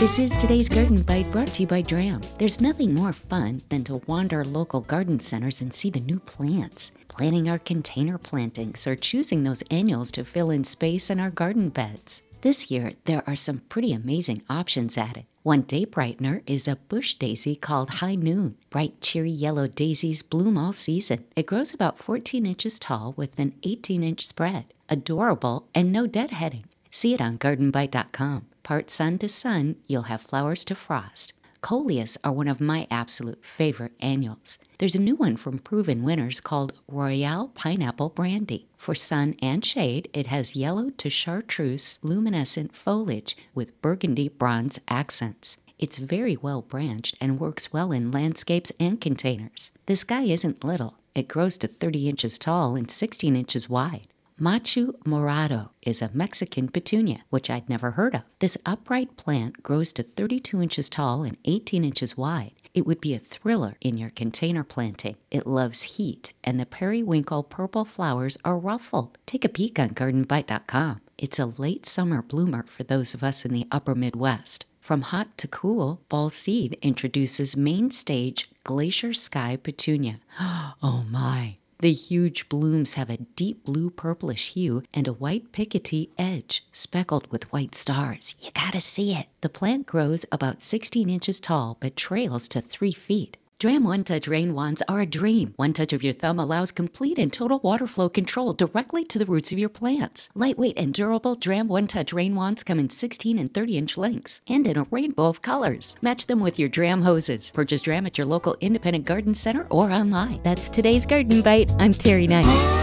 This is today's Garden Bite brought to you by Dramm. There's nothing more fun than to wander local garden centers and see the new plants. Planning our container plantings or choosing those annuals to fill in space in our garden beds. This year, there are some pretty amazing options added. One day brightener is a bush daisy called High Noon. Bright, cheery yellow daisies bloom all season. It grows about 14 inches tall with an 18 inch spread. Adorable and no deadheading. See it on gardenbite.com. Part sun to sun, you'll have flowers to frost. Coleus are one of my absolute favorite annuals. There's a new one from Proven Winners called Royale Pineapple Brandy. For sun and shade, it has yellow to chartreuse luminescent foliage with burgundy bronze accents. It's very well branched and works well in landscapes and containers. This guy isn't little. It grows to 30 inches tall and 16 inches wide. Machu Morado is a Mexican petunia, which I'd never heard of. This upright plant grows to 32 inches tall and 18 inches wide. It would be a thriller in your container planting. It loves heat, and the periwinkle purple flowers are ruffled. Take a peek on gardenbite.com. It's a late summer bloomer for those of us in the upper Midwest. From hot to cool, Ball Seed introduces main stage Glacier Sky Petunia. Oh my! The huge blooms have a deep blue purplish hue and a white picotee edge, speckled with white stars. You gotta see it. The plant grows about 16 inches tall but trails to 3 feet. Dramm One Touch rain wands are a dream. One touch of your thumb allows complete and total water flow control directly to the roots of your plants. Lightweight and durable Dramm One Touch rain wands come in 16 and 30 inch lengths and in a rainbow of colors. Match them with your Dramm hoses. Purchase Dramm at your local independent garden center or online. That's today's Garden Bite. I'm Terry Knight.